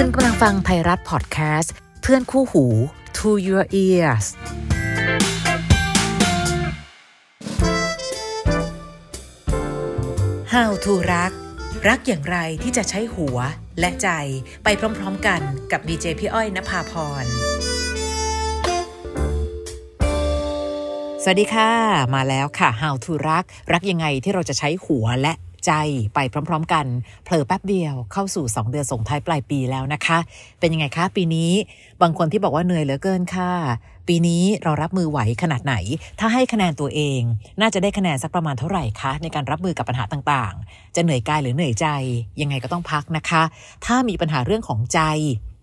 คุณกำลังฟังไทยรัฐพอดแคสต์เพื่อนคู่หู To Your Ears How to รัก รักอย่างไรที่จะใช้หัวและใจไปพร้อมๆกันกับดีเจพี่อ้อยนภาพร สวัสดีค่ะ มาแล้วค่ะ How to รัก รักยังไงที่เราจะใช้หัวและ ใจไปพร้อม ๆ กันเผลอแป๊บเดียวเข้าสู่ 2 เดือนส่งท้ายปลายปีแล้วนะคะ เป็นยังไงคะปีนี้บางคนที่บอกว่าเหนื่อยเหลือเกินค่ะปีนี้เรารับมือไหวขนาดไหน ถ้าให้คะแนนตัวเอง น่าจะได้คะแนนสักประมาณเท่าไหร่คะ ในการรับมือกับปัญหาต่างๆ จะเหนื่อยกายหรือเหนื่อยใจ ยังไงก็ต้องพักนะคะ ถ้ามีปัญหาเรื่องของใจ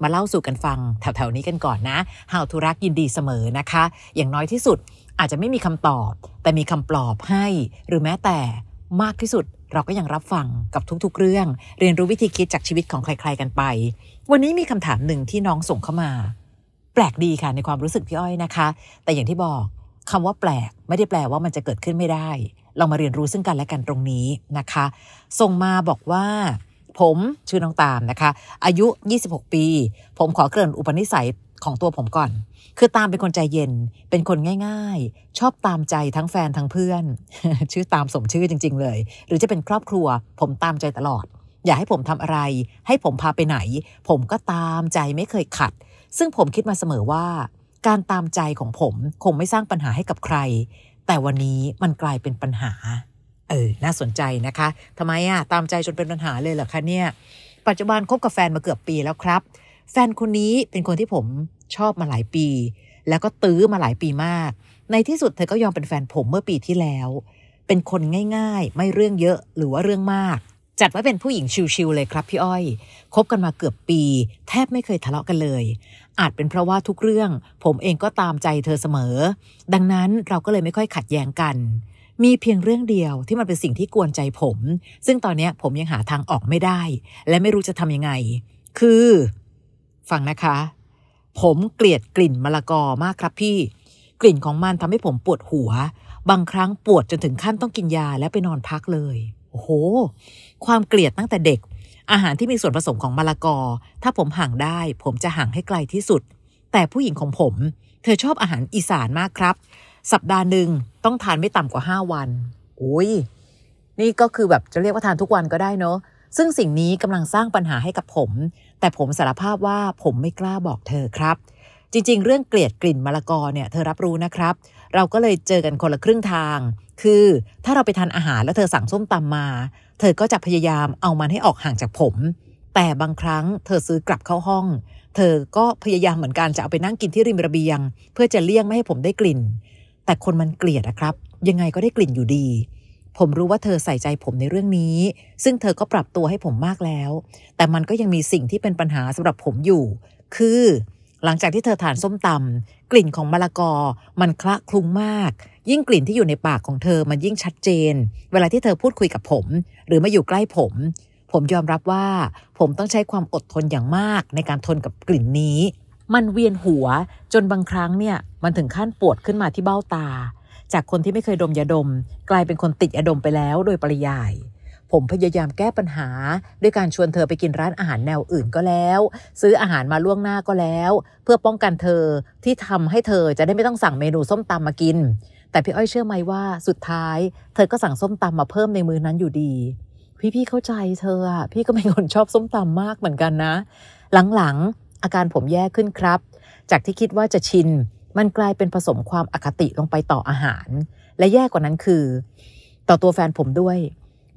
มาเล่าสู่กันฟัง แถวๆนี้กันก่อนนะ How to รักยินดีเสมอนะคะ อย่างน้อยที่สุดอาจจะไม่มีคำตอบ แต่มีคำปลอบให้ หรือแม้แต่มากที่สุด เราก็ยังรับฟังกับทุกๆเรื่อง เรียนรู้วิธีคิดจากชีวิตของใคร ๆกันไป วันนี้มีคำถามหนึ่งที่น้องส่งเข้ามา แปลกดีค่ะในความรู้สึกพี่อ้อยนะคะ แต่อย่างที่บอกคำว่าแปลกไม่ได้แปลว่ามันจะเกิดขึ้นไม่ได้ เรามาเรียนรู้ซึ่งกันและกันตรงนี้นะคะ ส่งมาบอกว่า ผมชื่อน้องตามนะคะ อายุ 26 ปี ผมขอเกริ่นอุปนิสัย ของตัวผมก่อน คือตามเป็นคนใจเย็น เป็นคนง่าย ๆ ชอบตามใจทั้งแฟนทั้งเพื่อน ชื่อตามสมชื่อจริง ๆ เลย หรือจะเป็นครอบครัว ผมตามใจตลอด อยากให้ผมทำอะไร ให้ผมพาไปไหน ผมก็ตามใจไม่เคยขัด ซึ่งผมคิดมาเสมอว่า การตามใจของผมคงไม่สร้างปัญหาให้กับใคร แต่วันนี้มันกลายเป็นปัญหา เออ น่าสนใจนะคะทำไมอะตามใจจนเป็นปัญหาเลยเหรอคะเนี่ย ปัจจุบันคบกับแฟนมาเกือบปีแล้วครับแฟนคนนี้เป็นคนที่ผม ชอบมาหลายปี แล้วก็ตื้อมาหลายปีมาก ในที่สุดเธอก็ยอมเป็นแฟนผมเมื่อปีที่แล้ว เป็นคนง่ายๆ ไม่เรื่องเยอะหรือว่าเรื่องมาก จัดว่าเป็นผู้หญิงชิวๆเลยครับพี่อ้อยคบกันมาเกือบปี แทบไม่เคยทะเลาะกันเลย อาจเป็นเพราะว่าทุกเรื่อง ผมเองก็ตามใจเธอเสมอ ดังนั้นเราก็เลยไม่ค่อยขัดแย้งกันมีเพียงเรื่องเดียวที่มันเป็นสิ่งที่กวนใจผม ซึ่งตอนนี้ผมยังหาทางออกไม่ได้ และไม่รู้จะทำยังไง คือ ฟังนะคะ ผมเกลียดกลิ่นมะละกอมากครับพี่ กลิ่นของมันทำให้ผมปวดหัว บางครั้งปวดจนถึงขั้นต้องกินยาและไปนอนพักเลย โอ้โห ความเกลียดตั้งแต่เด็ก อาหารที่มีส่วนผสมของมะละกอ ถ้าผมห่างได้ ผมจะห่างให้ไกลที่สุด แต่ผู้หญิงของผม เธอชอบอาหารอีสานมากครับ สัปดาห์หนึ่งต้องทานไม่ต่ำกว่าห้าวัน โอ้ยนี่ก็คือแบบจะเรียกว่าทานทุกวันก็ได้เนอะ ซึ่งสิ่งนี้กำลังสร้างปัญหาให้กับผม แต่ผมสารภาพว่าผมไม่กล้าบอกเธอครับ จริง ๆ เรื่องเกลียดกลิ่นมะละกอเนี่ยเธอรับรู้นะครับ เราก็เลยเจอกันคนละครึ่งทาง คือถ้าเราไปทานอาหารแล้วเธอสั่งส้มตำมา เธอก็จะพยายามเอามันให้ออกห่างจากผม แต่บางครั้งเธอซื้อกลับเข้าห้อง เธอก็พยายามเหมือนกันจะเอาไปนั่งกินที่ริมระเบียง เพื่อจะเลี่ยงไม่ให้ผมได้กลิ่น แต่คนมันเกลียดนะครับ ยังไงก็ได้กลิ่นอยู่ดี ผมรู้ว่าเธอใส่ใจผมในเรื่องนี้ ซึ่งเธอก็ปรับตัวให้ผมมากแล้ว แต่มันก็ยังมีสิ่งที่เป็นปัญหาสำหรับผมอยู่ คือ หลังจากที่เธอทานส้มตำกลิ่นของมะละกอ มันคละคลุ้งมาก ยิ่งกลิ่นที่อยู่ในปากของเธอมันยิ่งชัดเจน เวลาที่เธอพูดคุยกับผม หรือมาอยู่ใกล้ผม ผมยอมรับว่า ผมต้องใช้ความอดทนอย่างมากในการทนกับกลิ่นนี้ มันเวียนหัวจนบางครั้งเนี่ยมันถึงขั้นปวดขึ้นมาที่เบ้าตา จากคนที่ไม่เคยดมยาดม กลายเป็นคนติดยาดมไปแล้วโดยปริยายผมพยายามแก้ปัญหา ด้วยการชวนเธอไปกินร้านอาหารแนวอื่นก็แล้ว ซื้ออาหารมาล่วงหน้าก็แล้ว เพื่อป้องกันเธอที่ทำให้เธอจะได้ไม่ต้องสั่งเมนูส้มตำมากิน แต่พี่อ้อยเชื่อไหมว่าสุดท้าย เธอก็สั่งส้มตำมาเพิ่มในมือนั้นอยู่ดี พี่ๆเข้าใจเธออะพี่ก็เป็นคนชอบส้มตำมากเหมือนกันนะ หลังๆอาการผมแย่ขึ้นครับ จากที่คิดว่าจะชิน มันกลายเป็นผสมความอคติลงไปต่ออาหาร และแย่กว่านั้นคือ ต่อตัวแฟนผมด้วย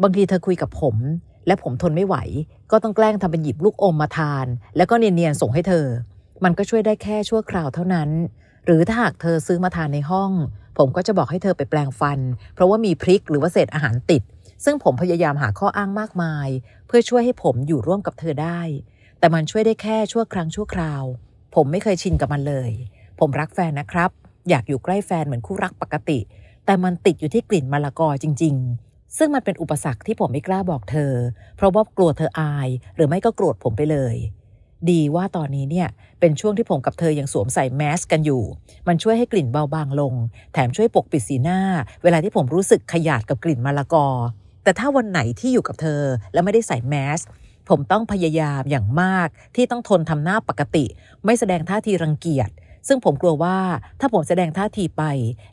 บางทีเธอคุยกับผม และผมทนไม่ไหว ก็ต้องแกล้งทำเป็นหยิบลูกอมมาทาน แล้วก็เนียนๆส่งให้เธอ มันก็ช่วยได้แค่ชั่วคราวเท่านั้น หรือถ้าหากเธอซื้อมาทานในห้อง ผมก็จะบอกให้เธอไปแปลงฟัน เพราะว่ามีพริกหรือว่าเศษอาหารติด ซึ่งผมพยายามหาข้ออ้างมากมาย เพื่อช่วยให้ผมอยู่ร่วมกับเธอได้ แต่มันช่วยได้แค่ชั่วครั้งชั่วคราว ผมไม่เคยชินกับมันเลย ผมรักแฟนนะครับ อยากอยู่ใกล้แฟนเหมือนคู่รักปกติ แต่มันติดอยู่ที่กลิ่นมะละกอจริง ๆ ซึ่งมันเป็นอุปสรรคที่ผมไม่กล้าบอกเธอ เพราะว่ากลัวเธออาย หรือไม่ก็โกรธผมไปเลย ดีว่าตอนนี้เนี่ยเป็นช่วงที่ผมกับเธอยังสวมใส่แมสกันอยู่ มันช่วยให้กลิ่นเบาบางลง แถมช่วยปกปิดสีหน้า เวลาที่ผมรู้สึกขยาดกับกลิ่นมะละกอ แต่ถ้าวันไหนที่อยู่กับเธอแล้วไม่ได้ใส่แมสผมต้องพยายามอย่างมากที่ต้องทนทำหน้าปกติ ไม่แสดงท่าทีรังเกียจ ซึ่งผมกลัวว่าถ้าผมแสดงท่าทีไป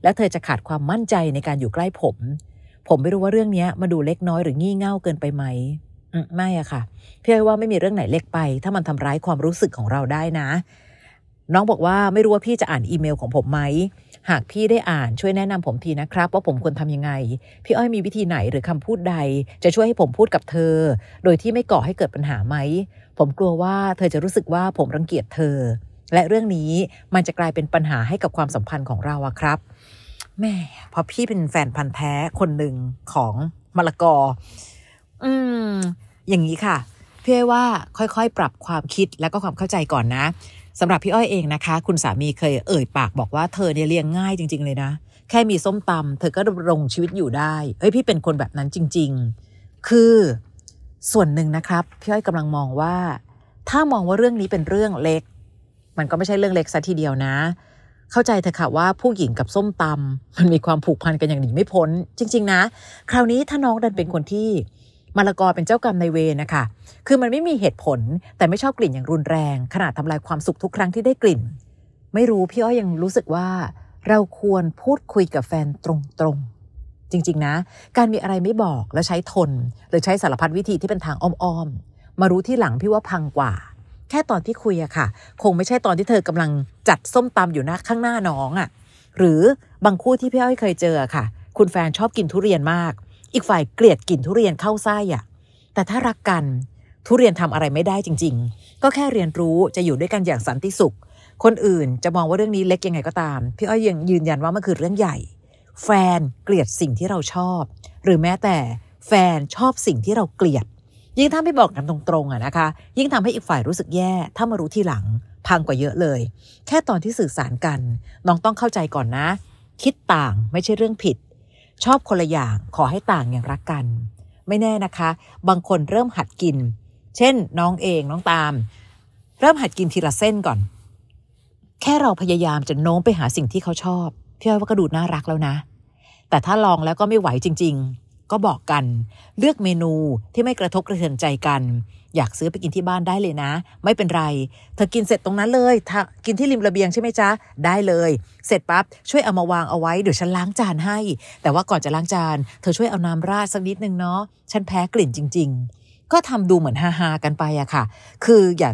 แล้วเธอจะขาดความมั่นใจในการอยู่ใกล้ผม ผมไม่รู้ว่าเรื่องนี้มาดูเล็กน้อยหรืองี่เง่าเกินไปไหมไม่อะค่ะพี่อ้อยว่าไม่มีเรื่องไหนเล็กไป ถ้ามันทำร้ายความรู้สึกของเราได้นะ น้องบอกว่าไม่รู้ว่าพี่จะอ่านอีเมลของผมไหมหากพี่ได้อ่านช่วยแนะนำผมทีนะครับ ว่าผมควรทำยังไง พี่อ้อยมีวิธีไหนหรือคำพูดใด จะช่วยให้ผมพูดกับเธอ โดยที่ไม่ก่อให้เกิดปัญหาไหม ผมกลัวว่าเธอจะรู้สึกว่าผมรังเกียจเธอ และเรื่องนี้มันจะกลายเป็นปัญหาให้กับความสัมพันธ์ของเราอะครับแม่พอพี่เป็นแฟนพันธ์แท้คนหนึ่งของมะละกอ อืม อย่างนี้ค่ะพี่ว่าค่อยๆ ปรับความคิดแล้วก็ความเข้าใจก่อนนะสำหรับพี่อ้อยเองนะคะ คุณสามีเคยเอ่ยปากบอกว่าเธอเนี่ยเลี้ยงง่ายจริง ๆ เลยนะ แค่มีส้มตำเธอก็ดำรงชีวิตอยู่ได้เฮ้ยพี่เป็นคนแบบนั้นจริง ๆ คือส่วนหนึ่งนะครับพี่อ้อยกำลังมองว่า ถ้ามองว่าเรื่องนี้เป็นเรื่องเล็ก มันก็ไม่ใช่เรื่องเล็กซะทีเดียวนะ เข้าใจเถอะค่ะว่าผู้หญิงกับส้มตำมันมีความผูกพันกันอย่างหนีไม่พ้น จริง ๆ นะ คราวนี้ถ้าน้องดันเป็นคนที่มะละกอเป็นเจ้ากรรมในเวรนะคะ คือมันไม่มีเหตุผลแต่ไม่ชอบกลิ่นอย่างรุนแรง ขนาดทำลายความสุขทุกครั้งที่ได้กลิ่น ไม่รู้พี่อ้อยยังรู้สึกว่า เราควรพูดคุยกับแฟนตรงๆ จริง ๆ นะ การมีอะไรไม่บอกแล้วใช้ทน หรือใช้สารพัดวิธีที่เป็นทางอ้อมๆ มารู้ที่หลังพี่ว่าพังกว่า แค่ตอนที่คุยอะค่ะ คงไม่ใช่ตอนที่เธอกำลังจัดส้มตำอยู่นะข้างหน้าน้องอะหรือบางคู่ที่พี่อ้อยเคยเจอค่ะ คุณแฟนชอบกินทุเรียนมาก อีกฝ่ายเกลียดกลิ่นทุเรียนเข้าไส้อะแต่ถ้ารักกันทุเรียนทำอะไรไม่ได้จริง ๆ ก็แค่เรียนรู้จะอยู่ด้วยกันอย่างสันติสุข คนอื่นจะมองว่าเรื่องนี้เล็กยังไงก็ตาม พี่อ้อยยังยืนยันว่ามันคือเรื่องใหญ่ แฟนเกลียดสิ่งที่เราชอบ หรือแม้แต่แฟนชอบสิ่งที่เราเกลียด ถ้าไม่บอกกันตรงๆอะนะคะ ยิ่งทำให้อีกฝ่ายรู้สึกแย่ ถ้ามารู้ทีหลัง พังกว่าเยอะเลย แค่ตอนที่สื่อสารกัน น้องต้องเข้าใจก่อนนะ คิดต่างไม่ใช่เรื่องผิด ชอบคนละอย่างขอให้ต่างอย่างรักกัน ไม่แน่นะคะ บางคนเริ่มหัดกิน เช่น น้องเองน้องตาม เริ่มหัดกินทีละเส้นก่อน แค่เราพยายามจะโน้มไปหาสิ่งที่เขาชอบพี่ว่าก็ดูน่ารักแล้วนะ แต่ถ้าลองแล้วก็ไม่ไหวจริง ๆ ก็บอกกันเลือกเมนูที่ไม่กระทบกระเทือนใจกัน อยากซื้อไปกินที่บ้านได้เลยนะ ไม่เป็นไร เธอกินเสร็จตรงนั้นเลยกินที่ริมระเบียงใช่ไหมจ๊ะ ได้เลย เสร็จปั๊บช่วยเอามาวางเอาไว้เดี๋ยวฉันล้างจานให้ แต่ว่าก่อนจะล้างจานเธอช่วยเอาน้ำราดสักนิดนึงเนาะฉันแพ้กลิ่นจริง ๆ ก็ทำดูเหมือนฮาๆกันไปอะค่ะ คืออย่า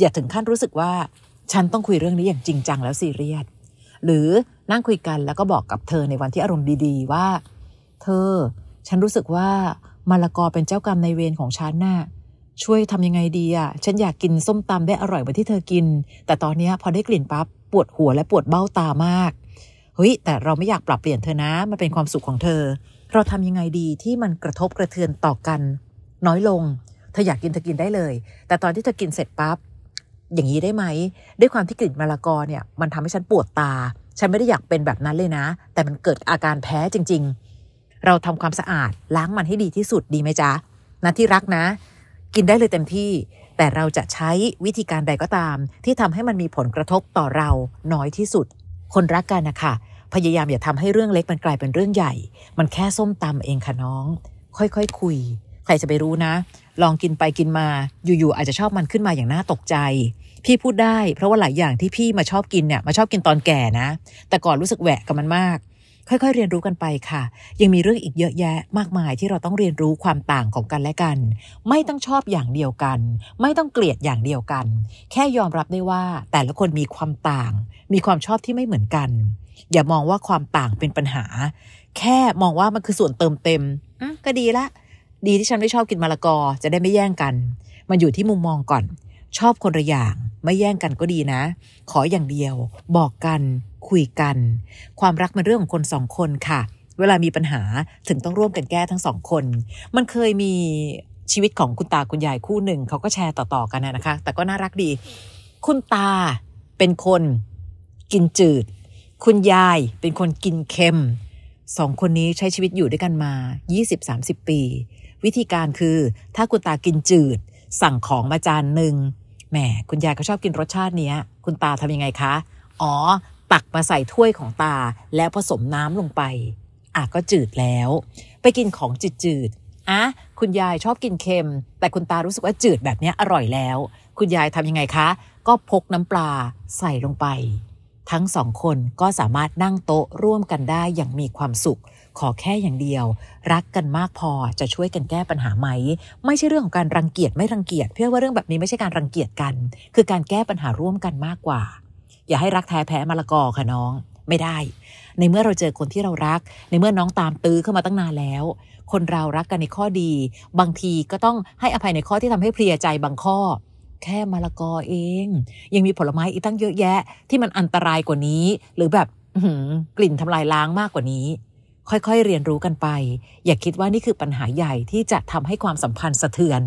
อย่าถึงขั้นรู้สึกว่า ฉันต้องคุยเรื่องนี้อย่างจริงจังแล้วซีเรียสหรือนั่งคุยกันแล้วก็บอกกับเธอในวันที่อารมณ์ดีๆว่า เธอ ฉันรู้สึกว่ามะละกอเป็นเจ้ากรรมในเวรของฉันน่ะช่วยทำยังไงดีอะ ฉันอยากกินส้มตำได้อร่อยเหมือนที่เธอกิน แต่ตอนนี้พอได้กลิ่นปั๊บปวดหัวและปวดเบ้าตามากเฮ้ยแต่เราไม่อยากปรับเปลี่ยนเธอนะ มันเป็นความสุขของเธอ เราทำยังไงดีที่มันกระทบกระเทือนต่อกัน น้อยลง เธออยากกินเธอกินได้เลย แต่ตอนที่เธอกินเสร็จปั๊บอย่างนี้ได้ไหมด้วยความที่กลิ่นมะละกอเนี่ยมันทำให้ฉันปวดตา ฉันไม่ได้อยากเป็นแบบนั้นเลยนะ แต่มันเกิดอาการแพ้จริง ๆ เราทำความสะอาดล้างมันให้ดีที่สุดดีไหมจ๊ะนะที่รักนะ กินได้เลยเต็มที่ แต่เราจะใช้วิธีการใดก็ตาม ที่ทำให้มันมีผลกระทบต่อเราน้อยที่สุด คนรักกันนะคะพยายามอย่าทำให้เรื่องเล็กมันกลายเป็นเรื่องใหญ่ มันแค่ส้มตำเองค่ะน้อง ค่อยๆคคุย ใครจะไปรู้นะ ลองกินไปกินมา อยู่ๆอาจจะชอบมันขึ้นมาอย่างน่าตกใจ พี่พูดได้ เพราะว่าหลายอย่างที่พี่มาชอบกินเนี่ยมาชอบกินตอนแก่นะ แต่ก่อนรู้สึกแหวะกับมันมาก ค่อยๆเรียนรู้กันไปค่ะ ยังมีเรื่องอีกเยอะแยะมากมายที่เราต้องเรียนรู้ความต่างของกันและกัน ไม่ต้องชอบอย่างเดียวกัน ไม่ต้องเกลียดอย่างเดียวกัน แค่ยอมรับได้ว่าแต่ละคนมีความต่าง มีความชอบที่ไม่เหมือนกัน อย่ามองว่าความต่างเป็นปัญหา แค่มองว่ามันคือส่วนเติมเต็มก็ดีละ ดีที่ฉันไม่ชอบกินมะละกอจะได้ไม่แย่งกัน มันอยู่ที่มุมมองก่อน ชอบคนละอย่างไม่แย่งกันก็ดีนะ ขออย่างเดียว บอกกัน คุยกัน ความรักเป็นเรื่องของคนสองคนค่ะ เวลามีปัญหาถึงต้องร่วมกันแก้ทั้งสองคน มันเคยมีชีวิตของคุณตาคุณยายคู่หนึ่งเขาก็แชร์ต่อๆกันนะคะ แต่ก็น่ารักดี คุณตาเป็นคนกินจืด คุณยายเป็นคนกินเค็มสองคนนี้ใช้ชีวิตอยู่ด้วยกันมา 20-30 ปี วิธีการคือถ้าคุณตากินจืด สั่งของมาจานหนึ่งแหมคุณยายก็ชอบกินรสชาตินี้คุณตาทำยังไงคะ อ๋อ ตักมาใส่ถ้วยของตาแล้วผสมน้ำลงไปอะก็จืดแล้ว ไปกินของจืดจืดอะคุณยายชอบกินเค็ม แต่คุณตารู้สึกว่าจืดแบบนี้อร่อยแล้ว คุณยายทำยังไงคะ ก็พกน้ำปลาใส่ลงไป ทั้งสองคนก็สามารถนั่งโต๊ะร่วมกันได้อย่างมีความสุข ขอแค่อย่างเดียว รักกันมากพอจะช่วยกันแก้ปัญหาไหม ไม่ใช่เรื่องของการรังเกียจไม่รังเกียจเพื่อว่าเรื่องแบบนี้ไม่ใช่การรังเกียจกัน คือการแก้ปัญหาร่วมกันมากกว่า อย่าให้รักแท้แพ้มะละกอค่ะน้องไม่ได้ ในเมื่อเราเจอคนที่เรารัก ในเมื่อน้องตามตื้อเข้ามาตั้งนานแล้ว คนเรารักกันในข้อดี บางทีก็ต้องให้อภัยในข้อที่ทำให้เพลียใจบางข้อ แค่มะละกอเอง ยังมีผลไม้อีกตั้งเยอะแยะ ที่มันอันตรายกว่านี้ หรือแบบกลิ่นทำลายล้างมากกว่านี้ ค่อยๆเรียนรู้กันไป อย่าคิดว่านี่คือปัญหาใหญ่ที่จะทำให้ความสัมพันธ์สะเทือน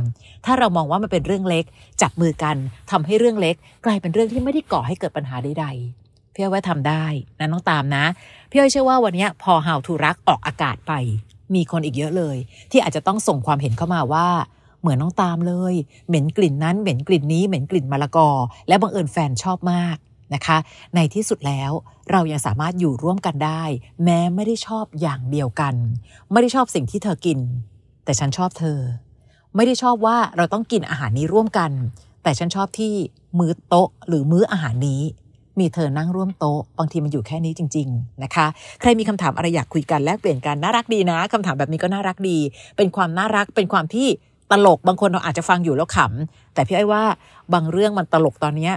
ถ้าเรามองว่ามันเป็นเรื่องเล็ก จับมือกันทำให้เรื่องเล็ก กลายเป็นเรื่องที่ไม่ได้ก่อให้เกิดปัญหาใดๆพี่อ้อยว่าทำได้นะน้องตามนะพี่อ้อยเชื่อว่าวันนี้พอ How to รักออกอากาศไป มีคนอีกเยอะเลย ที่อาจจะต้องส่งความเห็นเข้ามาว่าเหมือนน้องตามเลย เหม็นกลิ่นนั้นเหม็นกลิ่นนี้เหม็นกลิ่นมะละกอ และบังเอิญแฟนชอบมาก นะคะในที่สุดแล้วเรายังสามารถอยู่ร่วมกันได้ แม้ไม่ได้ชอบอย่างเดียวกัน ไม่ได้ชอบสิ่งที่เธอกิน แต่ฉันชอบเธอ ไม่ได้ชอบว่าเราต้องกินอาหารนี้ร่วมกัน แต่ฉันชอบที่มื้อโต๊ะหรือมื้ออาหารนี้ มีเธอนั่งร่วมโต๊ะบางทีมันอยู่แค่นี้จริง ๆนะคะ ใครมีคำถามอะไรอยากคุยกันแลกเปลี่ยนกันน่ารักดีนะคำถามแบบนี้ก็น่ารักดี เป็นความน่ารักเป็นความที่ตลกบางคนเราอาจจะฟังอยู่แล้วขำแต่พี่ไอ้ว่าบางเรื่องมันตลกตอนเนี้ย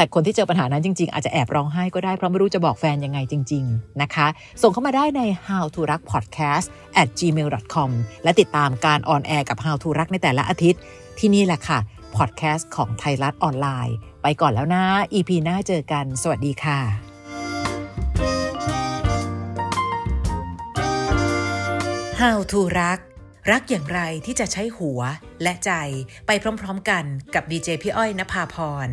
แต่คนที่เจอปัญหานั้นจริงๆ อาจจะแอบร้องไห้ก็ได้เพราะไม่รู้จะบอกแฟนยังไงจริง ๆ นะคะ ส่งเข้ามาได้ใน how to รัก podcast at gmail com และติดตามการออนแอร์กับ how to รักในแต่ละอาทิตย์ ที่นี่แหละค่ะพอดแคสต์ของไทยรัฐออนไลน์ ไปก่อนแล้วนะ EP หน้าเจอกัน สวัสดีค่ะ How to รัก รักอย่างไรที่จะใช้หัวและใจไปพร้อมๆกันกับดีเจพี่อ้อยนภาพร